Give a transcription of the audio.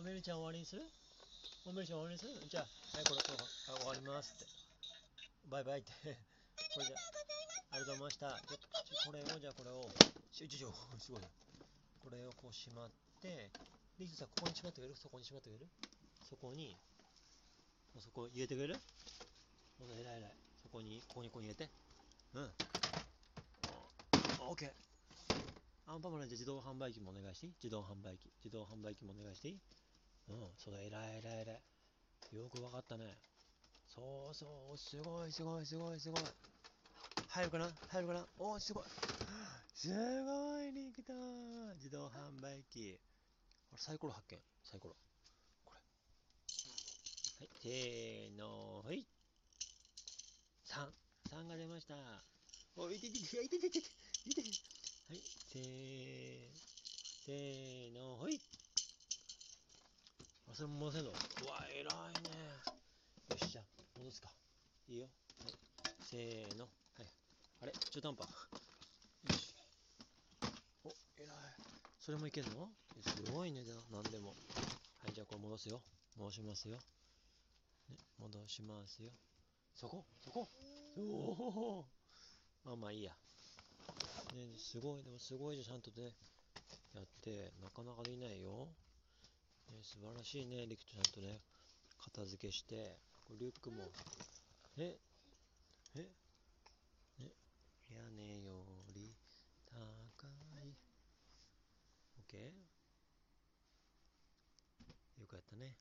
おめるちゃん終わりにする？おめるちゃん終わりにする？じゃあ、はい、これ、これ、あ終わりますって。バイバイって。これじゃあ、ありがとうございました。ちょちょこれを、じゃあこれを、ちょちょすごい。これをこうしまって、リスさん、ここにしまってくれる？そこにしまってくれる？そこに、もうそこ入れてくれる？ほんと、偉い偉い。そこに、ここにここに入れて。うん。オッケー。アンパンマンじゃあ自動販売機もお願いしていい？自動販売機。自動販売機もお願いしていい？うん、そうだ、偉い偉い偉い。よくわかったね。そうそう、すごいすごいすごいすごい。入るかな入るかなおー、すごい。すごい、できた自動販売機。あれ、サイコロ発見。サイコロ。これ。はい、せーの、はい。3。3が出ました。おい、いててて、いてててて、いてて。はい、せー、せーの、はい。あ、それも戻せんのうわ、偉いね。よっし、ゃ、戻すか。いいよ。はい。せーの。はい。あれ？中途半端。よし。お、偉い。それもいけんの？すごいね、じゃあ、なんでも。はい、じゃあこれ戻すよ。戻しますよ。ね、戻しますよ。そこ？そこ？おおまあまあいいや。ね、すごい、でもすごいじゃちゃんとね、やって、なかなかできないよ。ね、素晴らしいね、リクとちゃんとね、片付けして、こリュックも、ええね、屋根より高い。OK? よくやったね。